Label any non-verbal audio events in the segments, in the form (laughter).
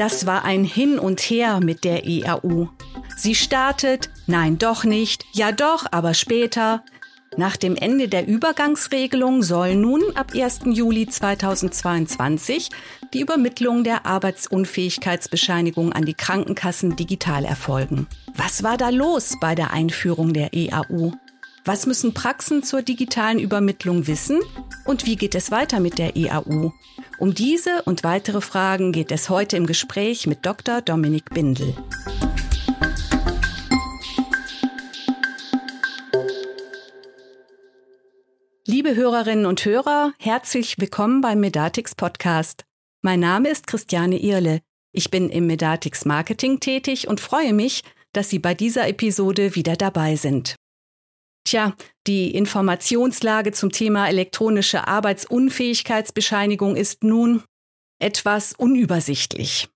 Das war ein Hin und Her mit der EAU. Sie startet, nein doch nicht, ja doch, aber später. Nach dem Ende der Übergangsregelung soll nun ab 1. Juli 2022 die Übermittlung der Arbeitsunfähigkeitsbescheinigung an die Krankenkassen digital erfolgen. Was war da los bei der Einführung der EAU? Was müssen Praxen zur digitalen Übermittlung wissen? Und wie geht es weiter mit der EAU? Um diese und weitere Fragen geht es heute im Gespräch mit Dr. Dominik Bindel. Liebe Hörerinnen und Hörer, herzlich willkommen beim Medatix Podcast. Mein Name ist Christiane Irle. Ich bin im Medatix Marketing tätig und freue mich, dass Sie bei dieser Episode wieder dabei sind. Tja, die Informationslage zum Thema elektronische Arbeitsunfähigkeitsbescheinigung ist nun etwas unübersichtlich.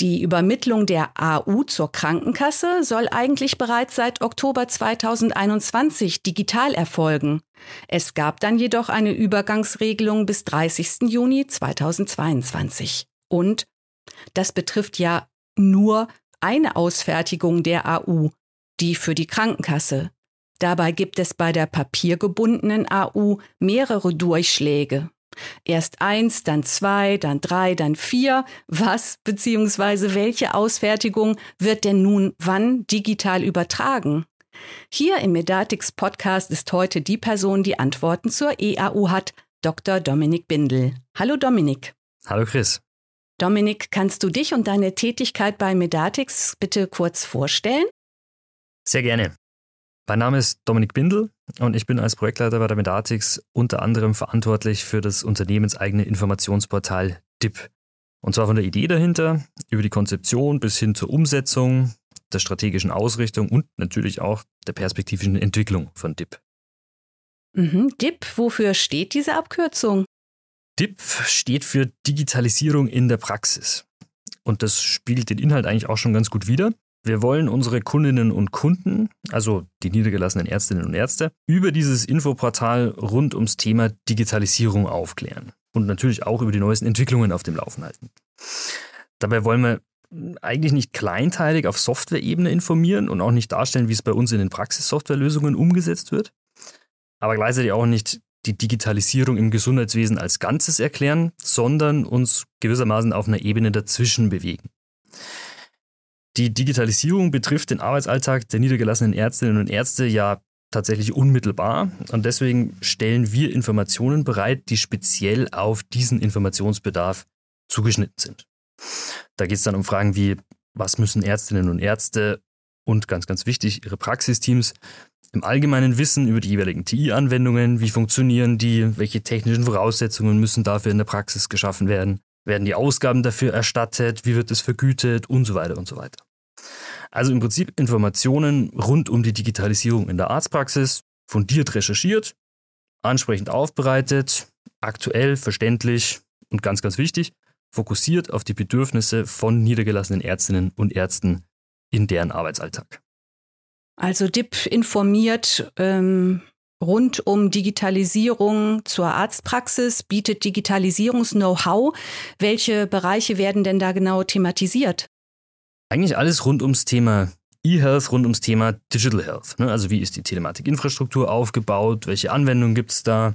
Die Übermittlung der AU zur Krankenkasse soll eigentlich bereits seit Oktober 2021 digital erfolgen. Es gab dann jedoch eine Übergangsregelung bis 30. Juni 2022. Und das betrifft ja nur eine Ausfertigung der AU, die für die Krankenkasse. Dabei gibt es bei der papiergebundenen AU mehrere Durchschläge. Erst eins, dann zwei, dann drei, dann vier. Was bzw. welche Ausfertigung wird denn nun wann digital übertragen? Hier im Medatix Podcast ist heute die Person, die Antworten zur EAU hat, Dr. Dominik Bindel. Hallo Dominik. Hallo Chris. Dominik, kannst du dich und deine Tätigkeit bei Medatix bitte kurz vorstellen? Sehr gerne. Mein Name ist Dominik Bindel und ich bin als Projektleiter bei der Medatix unter anderem verantwortlich für das unternehmenseigene Informationsportal DIP. Und zwar von der Idee dahinter, über die Konzeption bis hin zur Umsetzung, der strategischen Ausrichtung und natürlich auch der perspektivischen Entwicklung von DIP. Mhm. DIP, wofür steht diese Abkürzung? DIP steht für Digitalisierung in der Praxis. Und das spiegelt den Inhalt eigentlich auch schon ganz gut wider. Wir wollen unsere Kundinnen und Kunden, also die niedergelassenen Ärztinnen und Ärzte, über dieses Infoportal rund ums Thema Digitalisierung aufklären und natürlich auch über die neuesten Entwicklungen auf dem Laufen halten. Dabei wollen wir eigentlich nicht kleinteilig auf Software-Ebene informieren und auch nicht darstellen, wie es bei uns in den Praxissoftwarelösungen umgesetzt wird, aber gleichzeitig auch nicht die Digitalisierung im Gesundheitswesen als Ganzes erklären, sondern uns gewissermaßen auf einer Ebene dazwischen bewegen. Die Digitalisierung betrifft den Arbeitsalltag der niedergelassenen Ärztinnen und Ärzte ja tatsächlich unmittelbar. Und deswegen stellen wir Informationen bereit, die speziell auf diesen Informationsbedarf zugeschnitten sind. Da geht es dann um Fragen wie, was müssen Ärztinnen und Ärzte und ganz, ganz wichtig, ihre Praxisteams im Allgemeinen wissen über die jeweiligen TI-Anwendungen, wie funktionieren die, welche technischen Voraussetzungen müssen dafür in der Praxis geschaffen werden, werden die Ausgaben dafür erstattet? Wie wird es vergütet? Und so weiter und so weiter. Also im Prinzip Informationen rund um die Digitalisierung in der Arztpraxis, fundiert recherchiert, ansprechend aufbereitet, aktuell, verständlich und ganz, ganz wichtig, fokussiert auf die Bedürfnisse von niedergelassenen Ärztinnen und Ärzten in deren Arbeitsalltag. Also DIP informiert ähm, rund um Digitalisierung zur Arztpraxis, bietet Digitalisierungs-Know-how. Welche Bereiche werden denn da genau thematisiert? Eigentlich alles rund ums Thema E-Health, rund ums Thema Digital Health. Ne? Also wie ist die Telematikinfrastruktur aufgebaut? Welche Anwendungen gibt es da?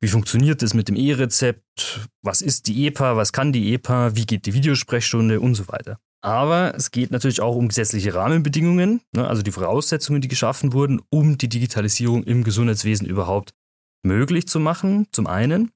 Wie funktioniert es mit dem E-Rezept? Was ist die EPA? Was kann die EPA? Wie geht die Videosprechstunde und so weiter? Aber es geht natürlich auch um gesetzliche Rahmenbedingungen, ne, also die Voraussetzungen, die geschaffen wurden, um die Digitalisierung im Gesundheitswesen überhaupt möglich zu machen, zum einen.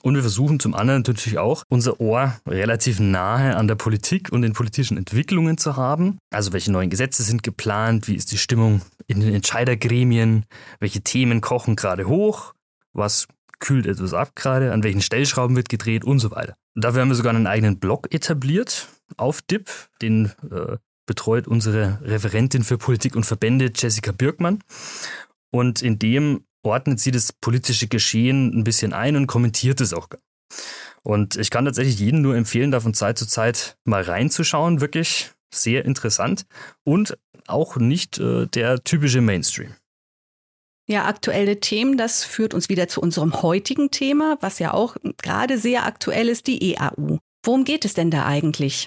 Und wir versuchen zum anderen natürlich auch, unser Ohr relativ nahe an der Politik und den politischen Entwicklungen zu haben. Also welche neuen Gesetze sind geplant, wie ist die Stimmung in den Entscheidergremien, welche Themen kochen gerade hoch, was kühlt etwas ab gerade, an welchen Stellschrauben wird gedreht und so weiter. Und dafür haben wir sogar einen eigenen Blog etabliert, auf DIP. Den äh, betreut unsere Referentin für Politik und Verbände, Jessica Birkmann. Und in dem ordnet sie das politische Geschehen ein bisschen ein und kommentiert es auch. Und ich kann tatsächlich jedem nur empfehlen, da von Zeit zu Zeit mal reinzuschauen. Wirklich sehr interessant und auch nicht äh, der typische Mainstream. Ja, aktuelle Themen, das führt uns wieder zu unserem heutigen Thema, was ja auch gerade sehr aktuell ist, die EAU. Worum geht es denn da eigentlich?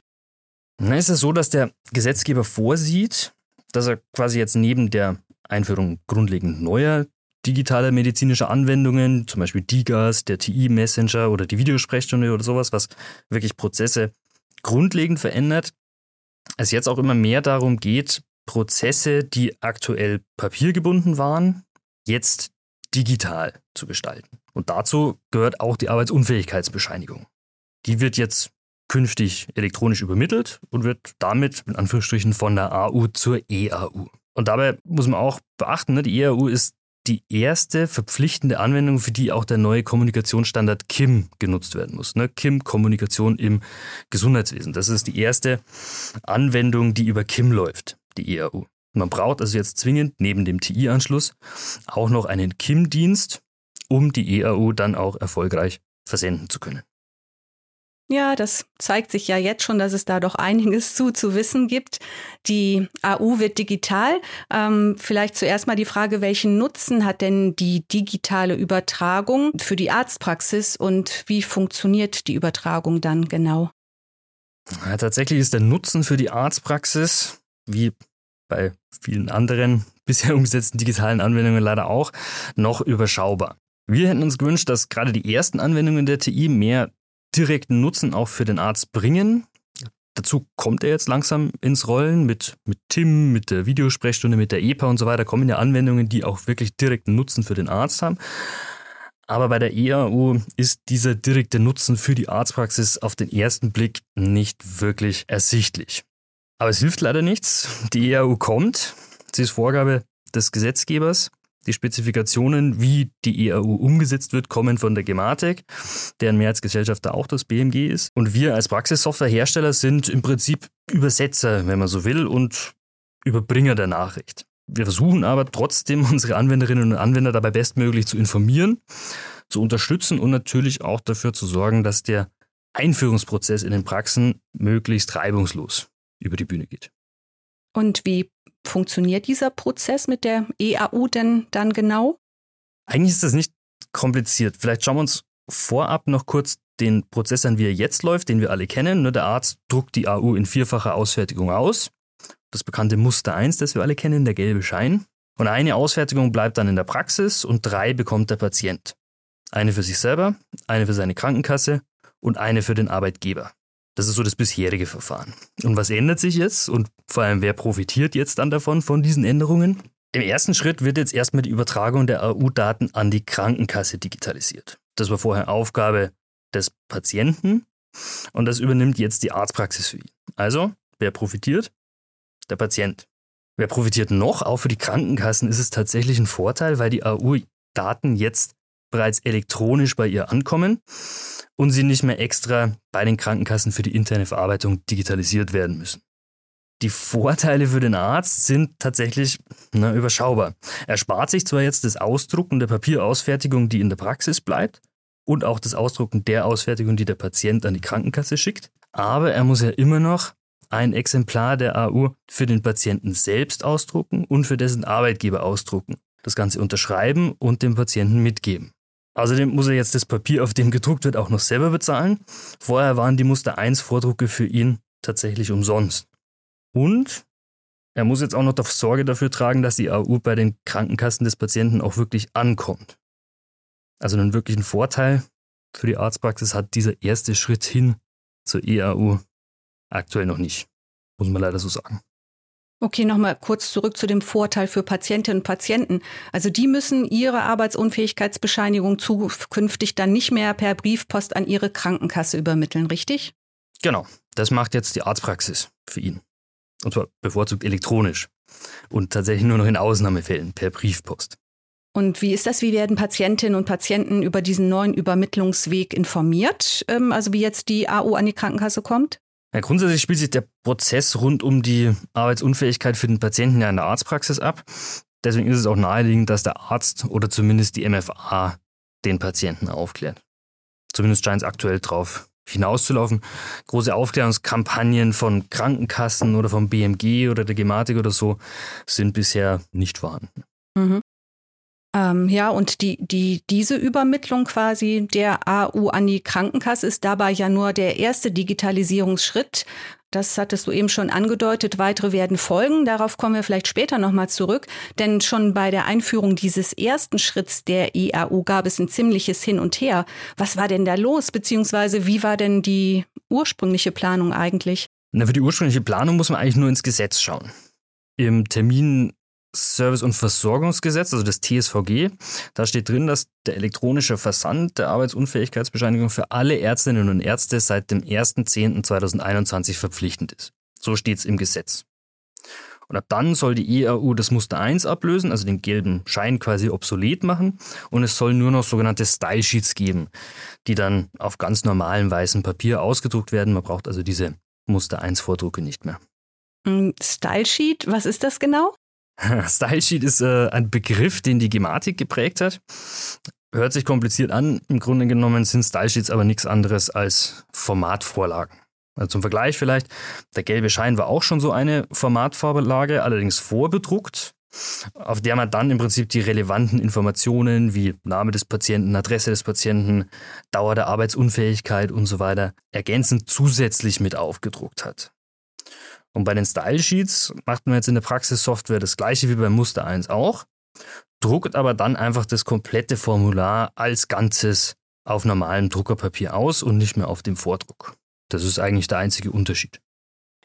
Na, ist es so, dass der Gesetzgeber vorsieht, dass er quasi jetzt neben der Einführung grundlegend neuer digitaler medizinischer Anwendungen, zum Beispiel DIGAS, der TI-Messenger oder die Videosprechstunde oder sowas, was wirklich Prozesse grundlegend verändert, es jetzt auch immer mehr darum geht, Prozesse, die aktuell papiergebunden waren, jetzt digital zu gestalten. Und dazu gehört auch die Arbeitsunfähigkeitsbescheinigung. Die wird jetzt künftig elektronisch übermittelt und wird damit in Anführungsstrichen von der AU zur EAU. Und dabei muss man auch beachten, ne, die EAU ist die erste verpflichtende Anwendung, für die auch der neue Kommunikationsstandard KIM genutzt werden muss. Ne? KIM Kommunikation im Gesundheitswesen. Das ist die erste Anwendung, die über KIM läuft, die EAU. Man braucht also jetzt zwingend neben dem TI-Anschluss auch noch einen KIM-Dienst, um die EAU dann auch erfolgreich versenden zu können. Ja, das zeigt sich ja jetzt schon, dass es da doch einiges (laughs) zu zu wissen gibt. Die AU wird digital. Ähm, vielleicht zuerst mal die Frage, welchen Nutzen hat denn die digitale Übertragung für die Arztpraxis und wie funktioniert die Übertragung dann genau? Ja, tatsächlich ist der Nutzen für die Arztpraxis, wie bei vielen anderen (laughs) bisher umgesetzten digitalen Anwendungen leider auch, noch überschaubar. Wir hätten uns gewünscht, dass gerade die ersten Anwendungen der TI mehr direkten Nutzen auch für den Arzt bringen. Dazu kommt er jetzt langsam ins Rollen mit, mit Tim, mit der Videosprechstunde, mit der EPA und so weiter. Kommen ja Anwendungen, die auch wirklich direkten Nutzen für den Arzt haben. Aber bei der EAU ist dieser direkte Nutzen für die Arztpraxis auf den ersten Blick nicht wirklich ersichtlich. Aber es hilft leider nichts. Die EAU kommt. Sie ist Vorgabe des Gesetzgebers. Die Spezifikationen, wie die EAU umgesetzt wird, kommen von der Gematik, deren Mehrheitsgesellschafter auch das BMG ist. Und wir als Praxissoftwarehersteller sind im Prinzip Übersetzer, wenn man so will, und Überbringer der Nachricht. Wir versuchen aber trotzdem, (laughs) unsere Anwenderinnen und Anwender dabei bestmöglich zu informieren, zu unterstützen und natürlich auch dafür zu sorgen, dass der Einführungsprozess in den Praxen möglichst reibungslos über die Bühne geht. Und wie funktioniert dieser Prozess mit der EAU denn dann genau? Eigentlich ist das nicht kompliziert. Vielleicht schauen wir uns vorab noch kurz den Prozess an, wie er jetzt läuft, den wir alle kennen. Der Arzt druckt die AU in vierfacher Ausfertigung aus. Das bekannte Muster 1, das wir alle kennen, der gelbe Schein. Und eine Ausfertigung bleibt dann in der Praxis und drei bekommt der Patient. Eine für sich selber, eine für seine Krankenkasse und eine für den Arbeitgeber. Das ist so das bisherige Verfahren. Und was ändert sich jetzt und vor allem wer profitiert jetzt dann davon, von diesen Änderungen? Im ersten Schritt wird jetzt erstmal die Übertragung der AU-Daten an die Krankenkasse digitalisiert. Das war vorher Aufgabe des Patienten und das übernimmt jetzt die Arztpraxis für ihn. Also, wer profitiert? Der Patient. Wer profitiert noch? Auch für die Krankenkassen ist es tatsächlich ein Vorteil, weil die AU-Daten jetzt bereits elektronisch bei ihr ankommen und sie nicht mehr extra bei den Krankenkassen für die interne Verarbeitung digitalisiert werden müssen. Die Vorteile für den Arzt sind tatsächlich na, überschaubar. Er spart sich zwar jetzt das Ausdrucken der Papierausfertigung, die in der Praxis bleibt, und auch das Ausdrucken der Ausfertigung, die der Patient an die Krankenkasse schickt, aber er muss ja immer noch ein Exemplar der AU für den Patienten selbst ausdrucken und für dessen Arbeitgeber ausdrucken, das Ganze unterschreiben und dem Patienten mitgeben. Außerdem muss er jetzt das Papier, auf dem gedruckt wird, auch noch selber bezahlen. Vorher waren die Muster 1 Vordrucke für ihn tatsächlich umsonst. Und er muss jetzt auch noch Sorge dafür tragen, dass die AU bei den Krankenkassen des Patienten auch wirklich ankommt. Also einen wirklichen Vorteil für die Arztpraxis hat dieser erste Schritt hin zur EAU aktuell noch nicht, muss man leider so sagen. Okay, nochmal kurz zurück zu dem Vorteil für Patientinnen und Patienten. Also die müssen ihre Arbeitsunfähigkeitsbescheinigung zukünftig dann nicht mehr per Briefpost an ihre Krankenkasse übermitteln, richtig? Genau, das macht jetzt die Arztpraxis für ihn. Und zwar bevorzugt elektronisch und tatsächlich nur noch in Ausnahmefällen per Briefpost. Und wie ist das? Wie werden Patientinnen und Patienten über diesen neuen Übermittlungsweg informiert? Ähm, also wie jetzt die AU an die Krankenkasse kommt? Ja, grundsätzlich spielt sich der Prozess rund um die Arbeitsunfähigkeit für den Patienten ja in der Arztpraxis ab. Deswegen ist es auch naheliegend, dass der Arzt oder zumindest die MFA den Patienten aufklärt. Zumindest scheint es aktuell drauf hinauszulaufen. Große Aufklärungskampagnen von Krankenkassen oder vom BMG oder der Gematik oder so sind bisher nicht vorhanden. Mhm. Ähm, ja, und die, die, diese Übermittlung quasi der AU an die Krankenkasse ist dabei ja nur der erste Digitalisierungsschritt. Das hattest du eben schon angedeutet. Weitere werden folgen. Darauf kommen wir vielleicht später nochmal zurück. Denn schon bei der Einführung dieses ersten Schritts der IAU gab es ein ziemliches Hin und Her. Was war denn da los? Beziehungsweise wie war denn die ursprüngliche Planung eigentlich? Na, für die ursprüngliche Planung muss man eigentlich nur ins Gesetz schauen. Im Termin Service- und Versorgungsgesetz, also das TSVG. Da steht drin, dass der elektronische Versand der Arbeitsunfähigkeitsbescheinigung für alle Ärztinnen und Ärzte seit dem 1.10.2021 verpflichtend ist. So steht es im Gesetz. Und ab dann soll die EAU das Muster 1 ablösen, also den gelben Schein quasi obsolet machen. Und es soll nur noch sogenannte Style Sheets geben, die dann auf ganz normalem weißem Papier ausgedruckt werden. Man braucht also diese Muster 1 Vordrucke nicht mehr. Style Sheet, was ist das genau? (laughs) Style Sheet ist äh, ein Begriff, den die Gematik geprägt hat. Hört sich kompliziert an. Im Grunde genommen sind Style Sheets aber nichts anderes als Formatvorlagen. Also zum Vergleich vielleicht, der gelbe Schein war auch schon so eine Formatvorlage, allerdings vorbedruckt, auf der man dann im Prinzip die relevanten Informationen wie Name des Patienten, Adresse des Patienten, Dauer der Arbeitsunfähigkeit und so weiter ergänzend zusätzlich mit aufgedruckt hat. Und bei den Style Sheets macht man jetzt in der Praxissoftware das gleiche wie beim Muster 1 auch, druckt aber dann einfach das komplette Formular als Ganzes auf normalem Druckerpapier aus und nicht mehr auf dem Vordruck. Das ist eigentlich der einzige Unterschied.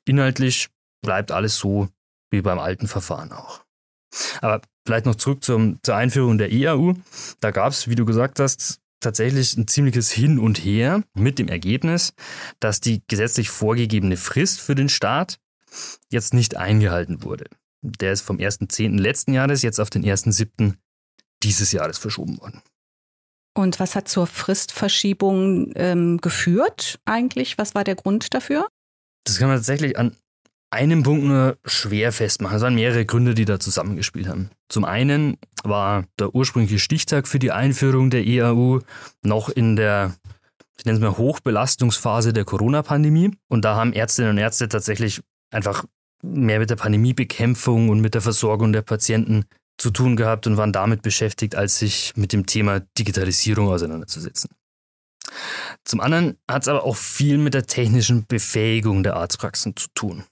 Inhaltlich bleibt alles so wie beim alten Verfahren auch. Aber vielleicht noch zurück zum, zur Einführung der EAU. Da gab es, wie du gesagt hast, tatsächlich ein ziemliches Hin und Her mit dem Ergebnis, dass die gesetzlich vorgegebene Frist für den Start jetzt nicht eingehalten wurde. Der ist vom 1.10. letzten Jahres jetzt auf den 1.7. dieses Jahres verschoben worden. Und was hat zur Fristverschiebung ähm, geführt eigentlich? Was war der Grund dafür? Das kann man tatsächlich an einem Punkt nur schwer festmachen. Es waren mehrere Gründe, die da zusammengespielt haben. Zum einen war der ursprüngliche Stichtag für die Einführung der EAU noch in der, ich nenne es mal, Hochbelastungsphase der Corona-Pandemie. Und da haben Ärztinnen und Ärzte tatsächlich einfach mehr mit der Pandemiebekämpfung und mit der Versorgung der Patienten zu tun gehabt und waren damit beschäftigt, als sich mit dem Thema Digitalisierung auseinanderzusetzen. Zum anderen hat es aber auch viel mit der technischen Befähigung der Arztpraxen zu tun.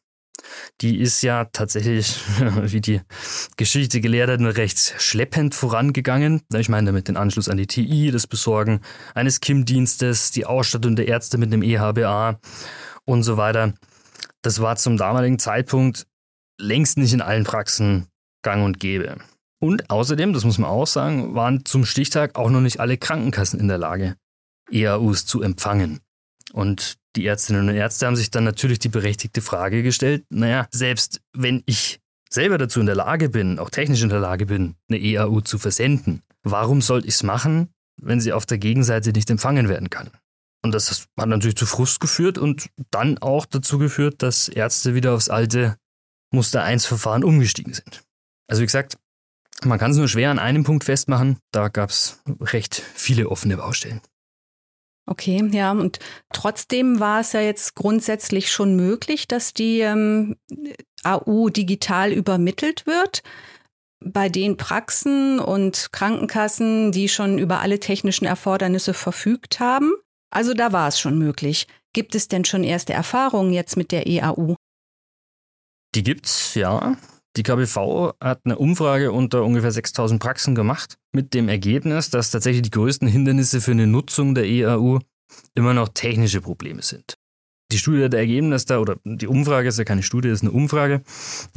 Die ist ja tatsächlich, (laughs) wie die Geschichte gelehrt hat, nur recht schleppend vorangegangen. Ich meine damit den Anschluss an die TI, das Besorgen eines KIM-Dienstes, die Ausstattung der Ärzte mit einem EHBA und so weiter. Das war zum damaligen Zeitpunkt längst nicht in allen Praxen gang und gäbe. Und außerdem, das muss man auch sagen, waren zum Stichtag auch noch nicht alle Krankenkassen in der Lage, EAUs zu empfangen. Und die Ärztinnen und Ärzte haben sich dann natürlich die berechtigte Frage gestellt, naja, selbst wenn ich selber dazu in der Lage bin, auch technisch in der Lage bin, eine EAU zu versenden, warum sollte ich es machen, wenn sie auf der Gegenseite nicht empfangen werden kann? Und das hat natürlich zu Frust geführt und dann auch dazu geführt, dass Ärzte wieder aufs alte Muster 1 Verfahren umgestiegen sind. Also wie gesagt, man kann es nur schwer an einem Punkt festmachen. Da gab es recht viele offene Baustellen. Okay, ja, und trotzdem war es ja jetzt grundsätzlich schon möglich, dass die ähm, AU digital übermittelt wird. Bei den Praxen und Krankenkassen, die schon über alle technischen Erfordernisse verfügt haben. Also da war es schon möglich. Gibt es denn schon erste Erfahrungen jetzt mit der EAU? Die gibt's, ja. Die KBV hat eine Umfrage unter ungefähr 6000 Praxen gemacht, mit dem Ergebnis, dass tatsächlich die größten Hindernisse für eine Nutzung der EAU immer noch technische Probleme sind. Die Studie hat ergeben, dass da, oder die Umfrage ist ja keine Studie, ist eine Umfrage,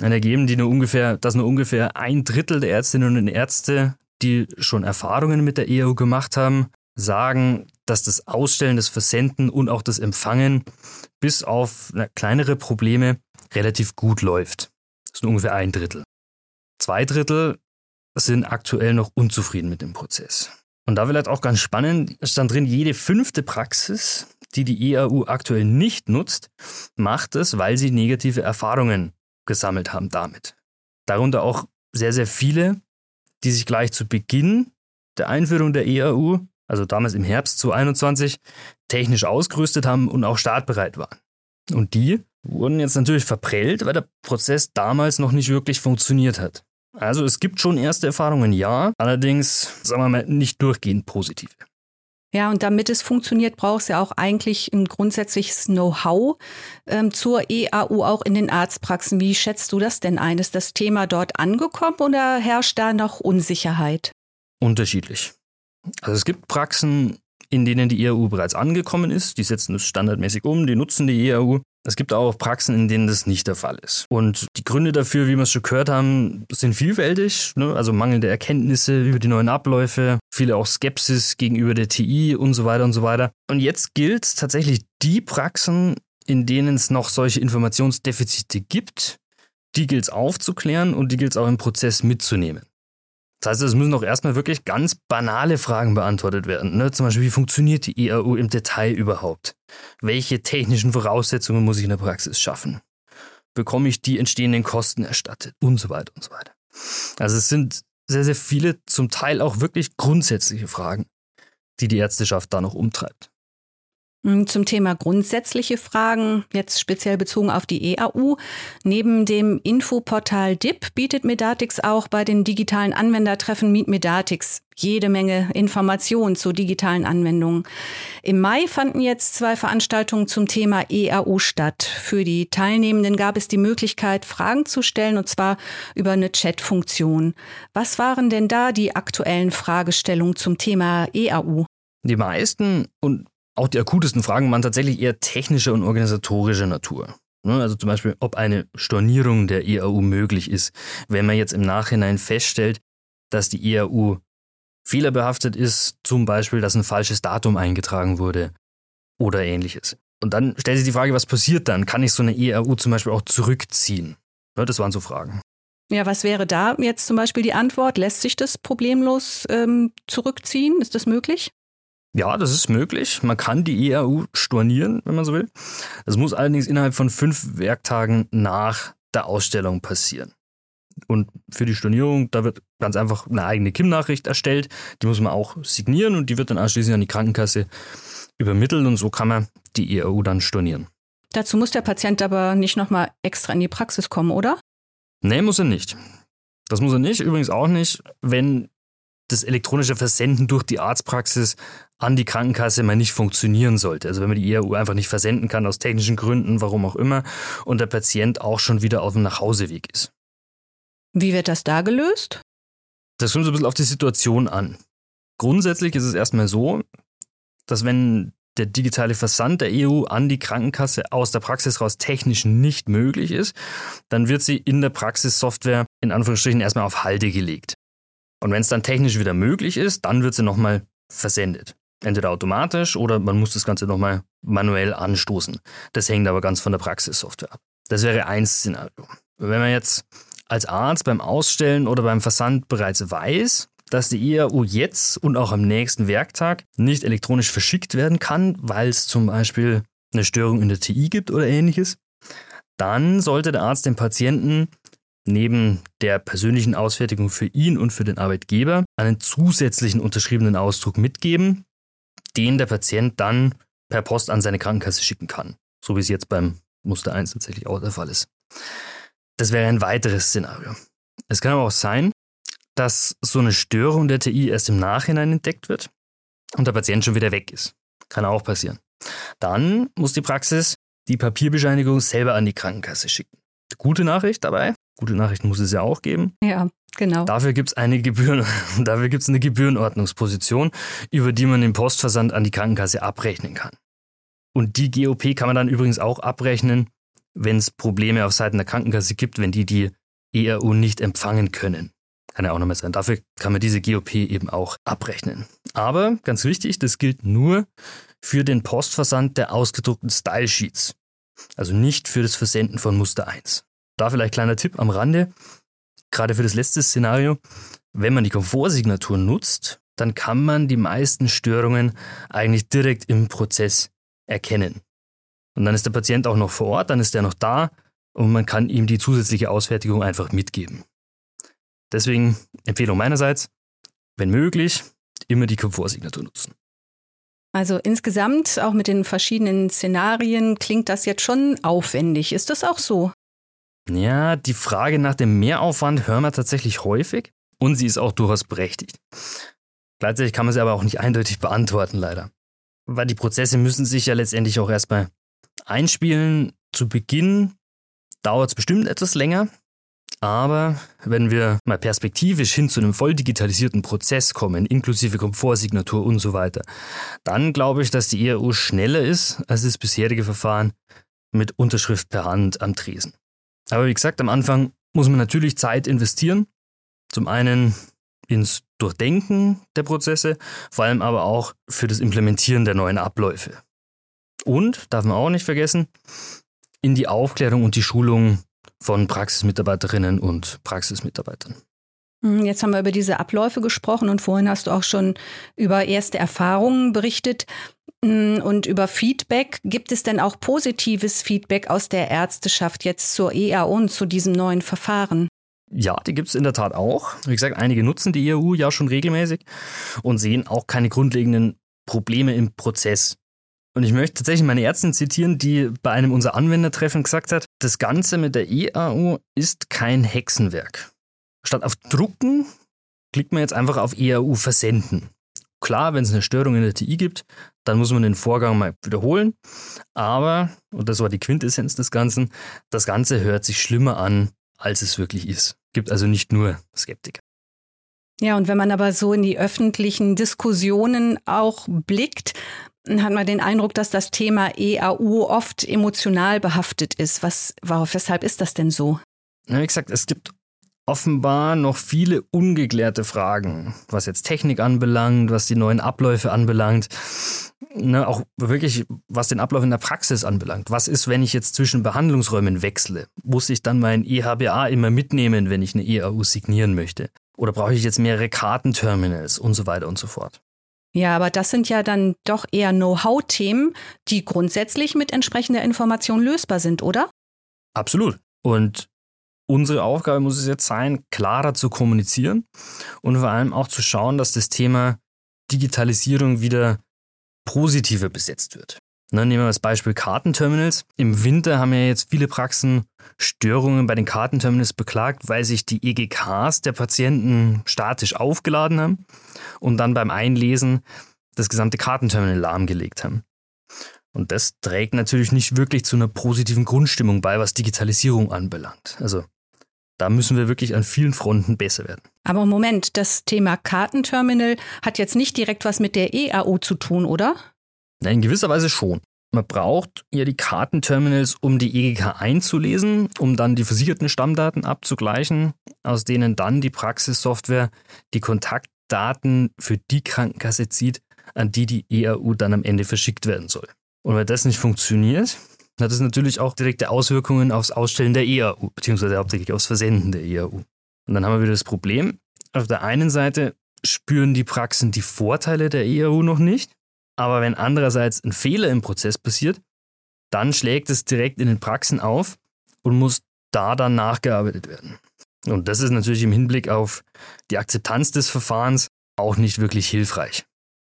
hat ergeben, die nur ungefähr, dass nur ungefähr ein Drittel der Ärztinnen und Ärzte, die schon Erfahrungen mit der EAU gemacht haben, sagen, dass das Ausstellen, das Versenden und auch das Empfangen bis auf kleinere Probleme relativ gut läuft. Das ist ungefähr ein Drittel. Zwei Drittel sind aktuell noch unzufrieden mit dem Prozess. Und da vielleicht auch ganz spannend, stand drin, jede fünfte Praxis, die die EAU aktuell nicht nutzt, macht es, weil sie negative Erfahrungen gesammelt haben damit. Darunter auch sehr, sehr viele, die sich gleich zu Beginn der Einführung der EAU also damals im Herbst 2021, technisch ausgerüstet haben und auch startbereit waren. Und die wurden jetzt natürlich verprellt, weil der Prozess damals noch nicht wirklich funktioniert hat. Also es gibt schon erste Erfahrungen, ja, allerdings, sagen wir mal, nicht durchgehend positive. Ja, und damit es funktioniert, braucht es ja auch eigentlich ein grundsätzliches Know-how ähm, zur EAU auch in den Arztpraxen. Wie schätzt du das denn ein? Ist das Thema dort angekommen oder herrscht da noch Unsicherheit? Unterschiedlich. Also es gibt Praxen, in denen die EAU bereits angekommen ist. Die setzen es standardmäßig um, die nutzen die EAU. Es gibt auch Praxen, in denen das nicht der Fall ist. Und die Gründe dafür, wie wir es schon gehört haben, sind vielfältig. Ne? Also mangelnde Erkenntnisse über die neuen Abläufe, viele auch Skepsis gegenüber der TI und so weiter und so weiter. Und jetzt gilt tatsächlich die Praxen, in denen es noch solche Informationsdefizite gibt, die gilt es aufzuklären und die gilt es auch im Prozess mitzunehmen. Das heißt, es müssen auch erstmal wirklich ganz banale Fragen beantwortet werden. Ne? Zum Beispiel, wie funktioniert die EAU im Detail überhaupt? Welche technischen Voraussetzungen muss ich in der Praxis schaffen? Bekomme ich die entstehenden Kosten erstattet? Und so weiter und so weiter. Also es sind sehr, sehr viele, zum Teil auch wirklich grundsätzliche Fragen, die die Ärzteschaft da noch umtreibt. Hm, zum Thema grundsätzliche Fragen, jetzt speziell bezogen auf die EAU. Neben dem Infoportal DIP bietet Medatix auch bei den digitalen Anwendertreffen Meet Medatix jede Menge Informationen zu digitalen Anwendungen. Im Mai fanden jetzt zwei Veranstaltungen zum Thema EAU statt. Für die Teilnehmenden gab es die Möglichkeit, Fragen zu stellen, und zwar über eine Chat-Funktion. Was waren denn da die aktuellen Fragestellungen zum Thema EAU? Die meisten und auch die akutesten Fragen waren tatsächlich eher technischer und organisatorischer Natur. Ne, also zum Beispiel, ob eine Stornierung der EAU möglich ist, wenn man jetzt im Nachhinein feststellt, dass die EAU fehlerbehaftet ist, zum Beispiel, dass ein falsches Datum eingetragen wurde oder ähnliches. Und dann stellt sich die Frage, was passiert dann? Kann ich so eine EAU zum Beispiel auch zurückziehen? Ne, das waren so Fragen. Ja, was wäre da jetzt zum Beispiel die Antwort? Lässt sich das problemlos ähm, zurückziehen? Ist das möglich? Ja, das ist möglich. Man kann die EAU stornieren, wenn man so will. Das muss allerdings innerhalb von fünf Werktagen nach der Ausstellung passieren. Und für die Stornierung, da wird ganz einfach eine eigene KIM-Nachricht erstellt. Die muss man auch signieren und die wird dann anschließend an die Krankenkasse übermittelt und so kann man die EAU dann stornieren. Dazu muss der Patient aber nicht nochmal extra in die Praxis kommen, oder? Nee, muss er nicht. Das muss er nicht. Übrigens auch nicht, wenn das elektronische Versenden durch die Arztpraxis an die Krankenkasse mal nicht funktionieren sollte. Also wenn man die ERU einfach nicht versenden kann aus technischen Gründen, warum auch immer, und der Patient auch schon wieder auf dem Nachhauseweg ist. Wie wird das da gelöst? Das kommt so ein bisschen auf die Situation an. Grundsätzlich ist es erstmal so, dass wenn der digitale Versand der EU an die Krankenkasse aus der Praxis raus technisch nicht möglich ist, dann wird sie in der Praxissoftware in Anführungsstrichen erstmal auf Halde gelegt. Und wenn es dann technisch wieder möglich ist, dann wird sie nochmal versendet. Entweder automatisch oder man muss das Ganze nochmal manuell anstoßen. Das hängt aber ganz von der Praxissoftware ab. Das wäre ein Szenario. Wenn man jetzt als Arzt beim Ausstellen oder beim Versand bereits weiß, dass die EAU jetzt und auch am nächsten Werktag nicht elektronisch verschickt werden kann, weil es zum Beispiel eine Störung in der TI gibt oder ähnliches, dann sollte der Arzt dem Patienten neben der persönlichen Ausfertigung für ihn und für den Arbeitgeber einen zusätzlichen unterschriebenen Ausdruck mitgeben, den der Patient dann per Post an seine Krankenkasse schicken kann. So wie es jetzt beim Muster 1 tatsächlich auch der Fall ist. Das wäre ein weiteres Szenario. Es kann aber auch sein, dass so eine Störung der TI erst im Nachhinein entdeckt wird und der Patient schon wieder weg ist. Kann auch passieren. Dann muss die Praxis die Papierbescheinigung selber an die Krankenkasse schicken. Gute Nachricht dabei, Gute Nachrichten muss es ja auch geben. Ja, genau. Dafür gibt es eine Gebühren, (laughs) dafür gibt es eine Gebührenordnungsposition, über die man den Postversand an die Krankenkasse abrechnen kann. Und die GOP kann man dann übrigens auch abrechnen, wenn es Probleme auf Seiten der Krankenkasse gibt, wenn die die ERU nicht empfangen können. Kann ja auch nochmal sein. Dafür kann man diese GOP eben auch abrechnen. Aber ganz wichtig, das gilt nur für den Postversand der ausgedruckten Style Sheets. Also nicht für das Versenden von Muster 1. Da vielleicht kleiner Tipp am Rande, gerade für das letzte Szenario, wenn man die Komfortsignatur nutzt, dann kann man die meisten Störungen eigentlich direkt im Prozess erkennen. Und dann ist der Patient auch noch vor Ort, dann ist er noch da und man kann ihm die zusätzliche Ausfertigung einfach mitgeben. Deswegen Empfehlung meinerseits, wenn möglich, immer die Komfortsignatur nutzen. Also insgesamt, auch mit den verschiedenen Szenarien, klingt das jetzt schon aufwendig. Ist das auch so? Ja, die Frage nach dem Mehraufwand hören wir tatsächlich häufig und sie ist auch durchaus berechtigt. Gleichzeitig kann man sie aber auch nicht eindeutig beantworten, leider. Weil die Prozesse müssen sich ja letztendlich auch erstmal einspielen. Zu Beginn dauert es bestimmt etwas länger, aber wenn wir mal perspektivisch hin zu einem voll digitalisierten Prozess kommen, inklusive Komfortsignatur und so weiter, dann glaube ich, dass die ERU schneller ist als das bisherige Verfahren mit Unterschrift per Hand am Tresen. Aber wie gesagt, am Anfang muss man natürlich Zeit investieren. Zum einen ins Durchdenken der Prozesse, vor allem aber auch für das Implementieren der neuen Abläufe. Und, darf man auch nicht vergessen, in die Aufklärung und die Schulung von Praxismitarbeiterinnen und Praxismitarbeitern. Hm, jetzt haben wir über diese Abläufe gesprochen und vorhin hast du auch schon über erste Erfahrungen berichtet hm, und über Feedback. Gibt es denn auch positives Feedback aus der Ärzteschaft jetzt zur EA und zu diesem neuen Verfahren? Ja, die gibt es in der Tat auch. Wie gesagt, einige nutzen die EU ja schon regelmäßig und sehen auch keine grundlegenden Probleme im Prozess. Und ich möchte tatsächlich meine Ärztin zitieren, die bei einem unserer Anwendertreffen gesagt hat, das Ganze mit der EAU ist kein Hexenwerk. Statt auf Drucken klickt man jetzt einfach auf EAU versenden. Klar, wenn es eine Störung in der TI gibt, dann muss man den Vorgang mal wiederholen. Aber, und das war die Quintessenz des Ganzen, das Ganze hört sich schlimmer an, als es wirklich ist. Gibt also nicht nur Skeptiker. Ja, und wenn man aber so in die öffentlichen Diskussionen auch blickt, hat man den Eindruck, dass das Thema EAU oft emotional behaftet ist. Was, weshalb ist das denn so? Na, wie gesagt, es gibt offenbar noch viele ungeklärte Fragen, was jetzt Technik anbelangt, was die neuen Abläufe anbelangt, ne, auch wirklich was den Ablauf in der Praxis anbelangt. Was ist, wenn ich jetzt zwischen Behandlungsräumen wechsle? Muss ich dann mein EHBA immer mitnehmen, wenn ich eine EAU signieren möchte? Oder brauche ich jetzt mehrere Kartenterminals und so weiter und so fort? Ja, aber das sind ja dann doch eher Know-how-Themen, die grundsätzlich mit entsprechender Information lösbar sind, oder? Absolut. Und unsere Aufgabe muss es jetzt sein, klarer zu kommunizieren und vor allem auch zu schauen, dass das Thema Digitalisierung wieder positiver besetzt wird. Ne, nehmen wir das Beispiel Kartenterminals. Im Winter haben ja jetzt viele Praxen Störungen bei den Kartenterminals beklagt, weil sich die EGKs der Patienten statisch aufgeladen haben und dann beim Einlesen das gesamte Kartenterminal lahmgelegt haben. Und das trägt natürlich nicht wirklich zu einer positiven Grundstimmung bei, was Digitalisierung anbelangt. Also da müssen wir wirklich an vielen Fronten besser werden. Aber Moment, das Thema Kartenterminal hat jetzt nicht direkt was mit der EAU zu tun, oder? Na, in gewisser Weise schon. Man braucht ja die Kartenterminals, um die EGK einzulesen, um dann die versicherten Stammdaten abzugleichen, aus denen dann die Praxissoftware die Kontaktdaten für die Krankenkasse zieht, an die die EAU dann am Ende verschickt werden soll. Und wenn das nicht funktioniert, hat es natürlich auch direkte Auswirkungen aufs Ausstellen der EAU, beziehungsweise hauptsächlich aufs Versenden der EAU. Und dann haben wir wieder das Problem, auf der einen Seite spüren die Praxen die Vorteile der EAU noch nicht, aber wenn andererseits ein Fehler im Prozess passiert, dann schlägt es direkt in den Praxen auf und muss da dann nachgearbeitet werden. Und das ist natürlich im Hinblick auf die Akzeptanz des Verfahrens auch nicht wirklich hilfreich.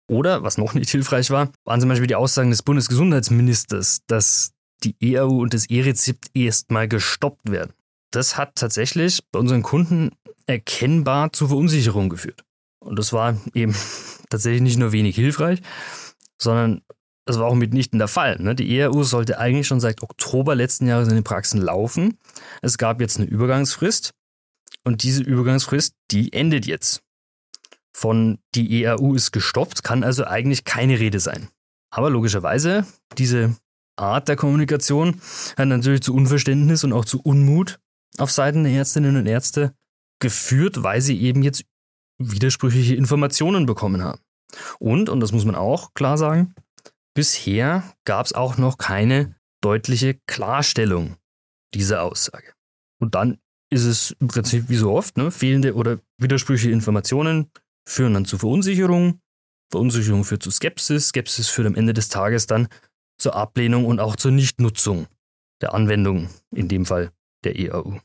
Oder, was noch nicht hilfreich war, waren zum Beispiel die Aussagen des Bundesgesundheitsministers, dass die EAU und das E-Rezept erstmal gestoppt werden. Das hat tatsächlich bei unseren Kunden erkennbar zu Verunsicherung geführt. Und das war eben (laughs) tatsächlich nicht nur wenig hilfreich, sondern das war auch mitnichten der Fall. Ne? Die EAU sollte eigentlich schon seit Oktober letzten Jahres in den Praxen laufen. Es gab jetzt eine Übergangsfrist und diese Übergangsfrist, die endet jetzt. Von die EAU ist gestoppt, kann also eigentlich keine Rede sein. Aber logischerweise, diese Art der Kommunikation hat natürlich zu Unverständnis und auch zu Unmut auf Seiten der Ärztinnen und Ärzte geführt, weil sie eben jetzt widersprüchliche Informationen bekommen haben. Und, und das muss man auch klar sagen, bisher gab es auch noch keine deutliche Klarstellung dieser Aussage. Und dann ist es im Prinzip wie so oft, ne, fehlende oder widersprüchliche Informationen führen dann zu Verunsicherung, Verunsicherung führt zu Skepsis, Skepsis führt am Ende des Tages dann zur Ablehnung und auch zur Nichtnutzung der Anwendung, in dem Fall der EAU.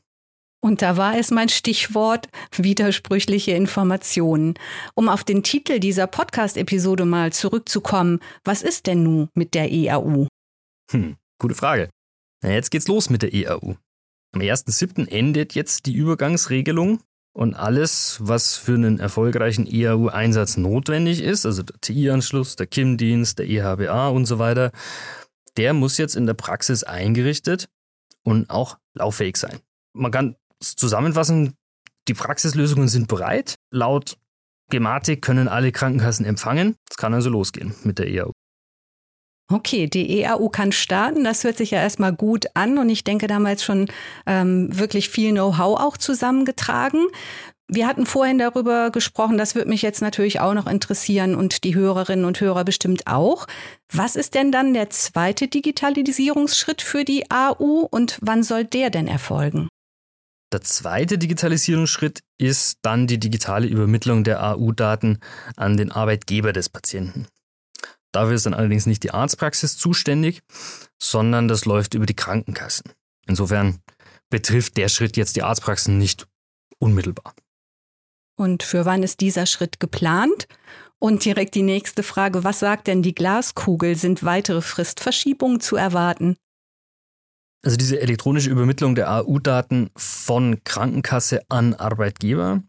Und da war es mein Stichwort widersprüchliche Informationen. Um auf den Titel dieser Podcast-Episode mal zurückzukommen, was ist denn nun mit der EAU? Hm, gute Frage. Na, jetzt geht's los mit der EAU. Am 1.7. endet jetzt die Übergangsregelung Und alles, was für einen erfolgreichen EAU-Einsatz notwendig ist, also der TI-Anschluss, der KIM-Dienst, der EHBA und so weiter, der muss jetzt in der Praxis eingerichtet und auch lauffähig sein. Man kann zusammenfassen, die Praxislösungen sind bereit. Laut Gematik können alle Krankenkassen empfangen. Es kann also losgehen mit der EAU. Okay, die EAU kann starten. Das hört sich ja erstmal gut an und ich denke damals schon ähm, wirklich viel Know-how auch zusammengetragen. Wir hatten vorhin darüber gesprochen, das würde mich jetzt natürlich auch noch interessieren und die Hörerinnen und Hörer bestimmt auch. Was ist denn dann der zweite Digitalisierungsschritt für die AU und wann soll der denn erfolgen? Der zweite Digitalisierungsschritt ist dann die digitale Übermittlung der AU-Daten an den Arbeitgeber des Patienten. Dafür ist dann allerdings nicht die Arztpraxis zuständig, sondern das läuft über die Krankenkassen. Insofern betrifft der Schritt jetzt die Arztpraxen nicht unmittelbar. Und für wann ist dieser Schritt geplant? Und direkt die nächste Frage, was sagt denn die Glaskugel? Sind weitere Fristverschiebungen zu erwarten? Also diese elektronische Übermittlung der AU-Daten von Krankenkasse an Arbeitgeber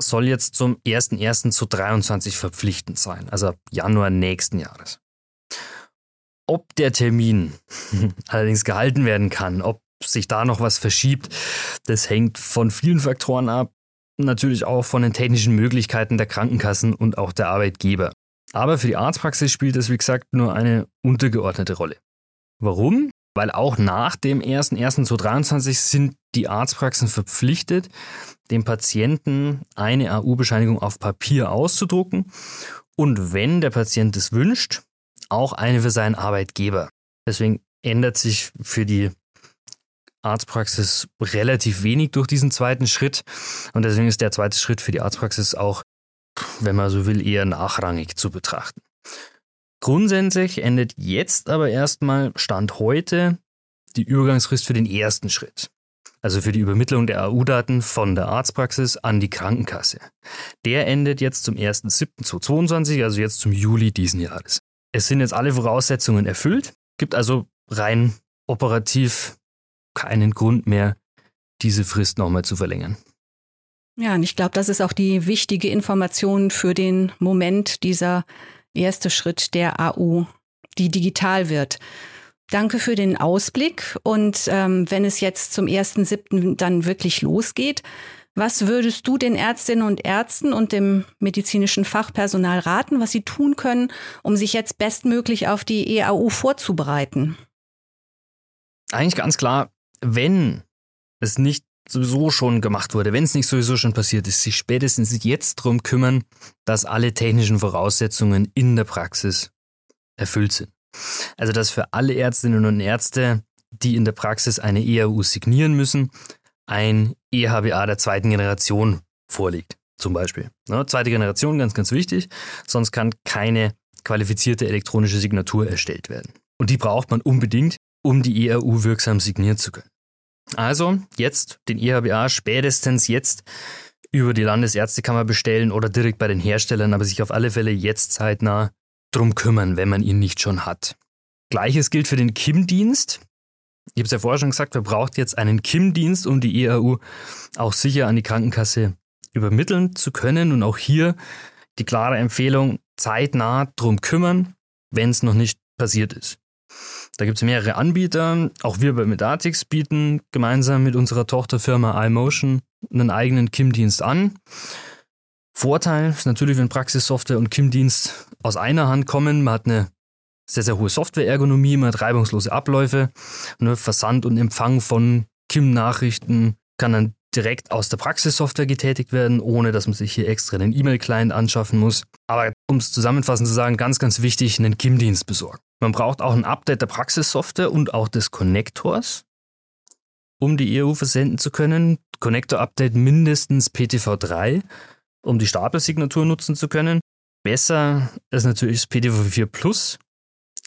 soll jetzt zum 01.01. zu 23 verpflichtend sein, also Januar nächsten Jahres. Ob der Termin (laughs) allerdings gehalten werden kann, ob sich da noch was verschiebt, das hängt von vielen Faktoren ab, natürlich auch von den technischen Möglichkeiten der Krankenkassen und auch der Arbeitgeber. Aber für die Arztpraxis spielt das, wie gesagt, nur eine untergeordnete Rolle. Warum? Weil auch nach dem 01.01.2023 sind die Arztpraxen verpflichtet, dem Patienten eine AU-Bescheinigung auf Papier auszudrucken und wenn der Patient es wünscht, auch eine für seinen Arbeitgeber. Deswegen ändert sich für die Arztpraxis relativ wenig durch diesen zweiten Schritt und deswegen ist der zweite Schritt für die Arztpraxis auch, wenn man so will, eher nachrangig zu betrachten. Grundsätzlich endet jetzt aber erstmal Stand heute die Übergangsfrist für den ersten Schritt also für die Übermittlung der AU-Daten von der Arztpraxis an die Krankenkasse. Der endet jetzt zum 1.7.2022, also jetzt zum Juli diesen Jahres. Es sind jetzt alle Voraussetzungen erfüllt, gibt also rein operativ keinen Grund mehr, diese Frist nochmal zu verlängern. Ja, und ich glaube, das ist auch die wichtige Information für den Moment dieser erste Schritt der AU, die digital wird. Danke für den Ausblick. Und ähm, wenn es jetzt zum 1.7. dann wirklich losgeht, was würdest du den Ärztinnen und Ärzten und dem medizinischen Fachpersonal raten, was sie tun können, um sich jetzt bestmöglich auf die EAU vorzubereiten? Eigentlich ganz klar, wenn es nicht sowieso schon gemacht wurde, wenn es nicht sowieso schon passiert ist, sich spätestens jetzt darum kümmern, dass alle technischen Voraussetzungen in der Praxis erfüllt sind. Also dass für alle Ärztinnen und Ärzte, die in der Praxis eine EAU signieren müssen, ein EHBA der zweiten Generation vorliegt, zum Beispiel. Ja, zweite Generation, ganz, ganz wichtig, sonst kann keine qualifizierte elektronische Signatur erstellt werden. Und die braucht man unbedingt, um die EAU wirksam signieren zu können. Also jetzt den EHBA spätestens jetzt über die Landesärztekammer bestellen oder direkt bei den Herstellern, aber sich auf alle Fälle jetzt zeitnah drum kümmern, wenn man ihn nicht schon hat. Gleiches gilt für den KIM-Dienst. Ich habe es ja vorher schon gesagt, wir braucht jetzt einen KIM-Dienst, um die EAU auch sicher an die Krankenkasse übermitteln zu können. Und auch hier die klare Empfehlung, zeitnah drum kümmern, wenn es noch nicht passiert ist. Da gibt es mehrere Anbieter. Auch wir bei Medatix bieten gemeinsam mit unserer Tochterfirma iMotion einen eigenen KIM-Dienst an. Vorteil ist natürlich, wenn Praxissoftware und KIM-Dienst aus einer Hand kommen. Man hat eine sehr, sehr hohe Software-Ergonomie, man hat reibungslose Abläufe. Ne, Versand und Empfang von KIM-Nachrichten kann dann direkt aus der Praxissoftware getätigt werden, ohne dass man sich hier extra einen E-Mail-Client anschaffen muss. Aber um es zusammenfassend zu sagen, ganz, ganz wichtig, einen KIM-Dienst besorgen. Man braucht auch ein Update der Praxissoftware und auch des Connectors, um die EU versenden zu können. Connector-Update mindestens PTV3 um die Stapelsignatur nutzen zu können. Besser ist natürlich das PDV4 Plus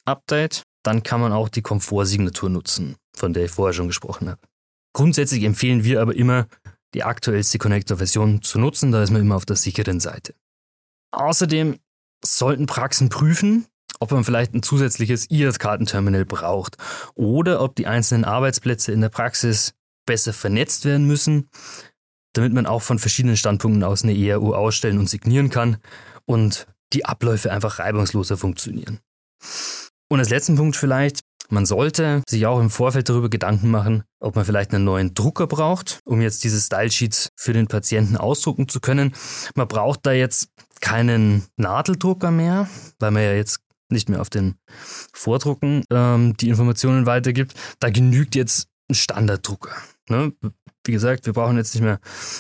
Update. Dann kann man auch die Komfortsignatur nutzen, von der ich vorher schon gesprochen habe. Grundsätzlich empfehlen wir aber immer, die aktuellste Connector-Version zu nutzen. Da ist man immer auf der sicheren Seite. Außerdem sollten Praxen prüfen, ob man vielleicht ein zusätzliches IAS-Kartenterminal braucht oder ob die einzelnen Arbeitsplätze in der Praxis besser vernetzt werden müssen. damit man auch von verschiedenen Standpunkten aus eine ERU ausstellen und signieren kann und die Abläufe einfach reibungsloser funktionieren. Und als letzten Punkt vielleicht, man sollte sich auch im Vorfeld darüber Gedanken machen, ob man vielleicht einen neuen Drucker braucht, um jetzt diese Style Sheets für den Patienten ausdrucken zu können. Man braucht da jetzt keinen Nadeldrucker mehr, weil man ja jetzt nicht mehr auf den Vordrucken ähm, die Informationen weitergibt. Da genügt jetzt ein Standarddrucker. Ne? Wie gesagt, wir brauchen jetzt nicht mehr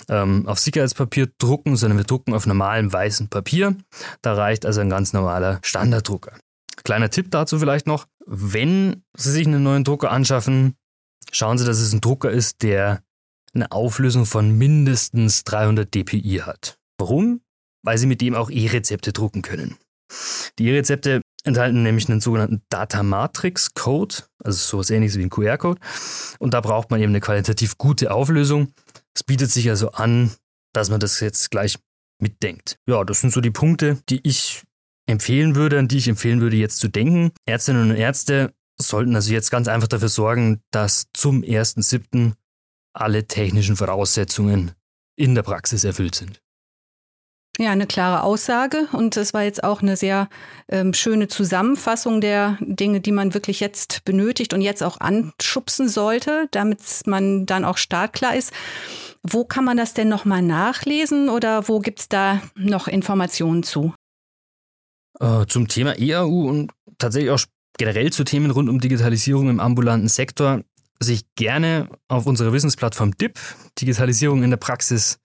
ähm, auf Sicherheitspapier drucken, sondern wir drucken auf normalem weißem Papier. Da reicht also ein ganz normaler Standarddrucker. Kleiner Tipp dazu vielleicht noch, wenn Sie sich einen neuen Drucker anschaffen, schauen Sie, dass es ein Drucker ist, der eine Auflösung von mindestens 300 dpi hat. Warum? Weil Sie mit dem auch E-Rezepte drucken können. Die E-Rezepte enthalten nämlich einen sogenannten Data Matrix Code, also sowas ähnliches wie ein QR-Code. Und da braucht man eben eine qualitativ gute Auflösung. Es bietet sich also an, dass man das jetzt gleich mitdenkt. Ja, das sind so die Punkte, die ich empfehlen würde, an die ich empfehlen würde, jetzt zu denken. Ärztinnen und Ärzte sollten also jetzt ganz einfach dafür sorgen, dass zum 1.7. alle technischen Voraussetzungen in der Praxis erfüllt sind. Ja, eine klare Aussage und es war jetzt auch eine sehr ähm, schöne Zusammenfassung der Dinge, die man wirklich jetzt benötigt und jetzt auch anschubsen sollte, damit man dann auch startklar ist. Wo kann man das denn nochmal nachlesen oder wo gibt's da noch Informationen zu? Äh, zum Thema EAU und tatsächlich auch generell zu Themen rund um Digitalisierung im ambulanten Sektor sich gerne auf unserer Wissensplattform DIP, Digitalisierung in der Praxis,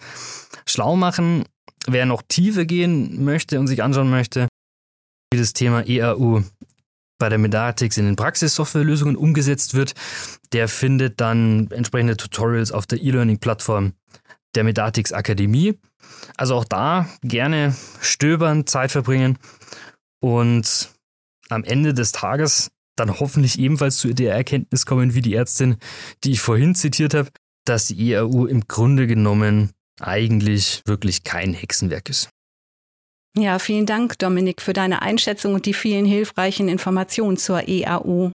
schlau machen. Wer noch tiefer gehen möchte und sich anschauen möchte, wie das Thema EAU bei der Medatix in den Praxissoftwarelösungen umgesetzt wird, der findet dann entsprechende Tutorials auf der E-Learning-Plattform der Medatix Akademie. Also auch da gerne stöbern, Zeit verbringen und am Ende des Tages dann hoffentlich ebenfalls zu der Erkenntnis kommen wie die Ärztin, die ich vorhin zitiert habe, dass die EAU im Grunde genommen eigentlich wirklich kein Hexenwerk ist. Ja, vielen Dank, Dominik, für deine Einschätzung und die vielen hilfreichen Informationen zur EAU.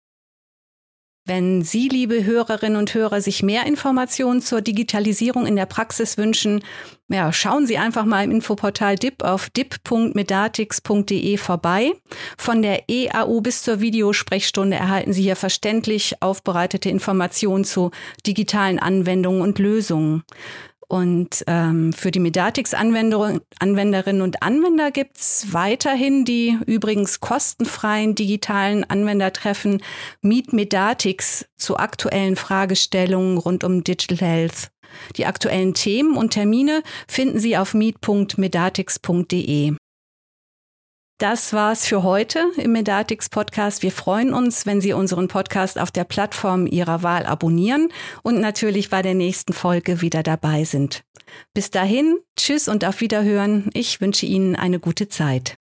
Wenn Sie, liebe Hörerinnen und Hörer, sich mehr Informationen zur Digitalisierung in der Praxis wünschen, ja, schauen Sie einfach mal im Infoportal DIP auf dip.medatix.de vorbei. Von der EAU bis zur Videosprechstunde erhalten Sie hier verständlich aufbereitete Informationen zu digitalen Anwendungen und Lösungen. Und ähm, für die Medatix-Anwenderinnen und Anwender gibt's weiterhin die übrigens kostenfreien digitalen Anwendertreffen Meet Medatix zu aktuellen Fragestellungen rund um Digital Health. Die aktuellen Themen und Termine finden Sie auf meet.medatix.de. Das war's für heute im Medatix Podcast. Wir freuen uns, wenn Sie unseren Podcast auf der Plattform Ihrer Wahl abonnieren und natürlich bei der nächsten Folge wieder dabei sind. Bis dahin, tschüss und auf Wiederhören. Ich wünsche Ihnen eine gute Zeit.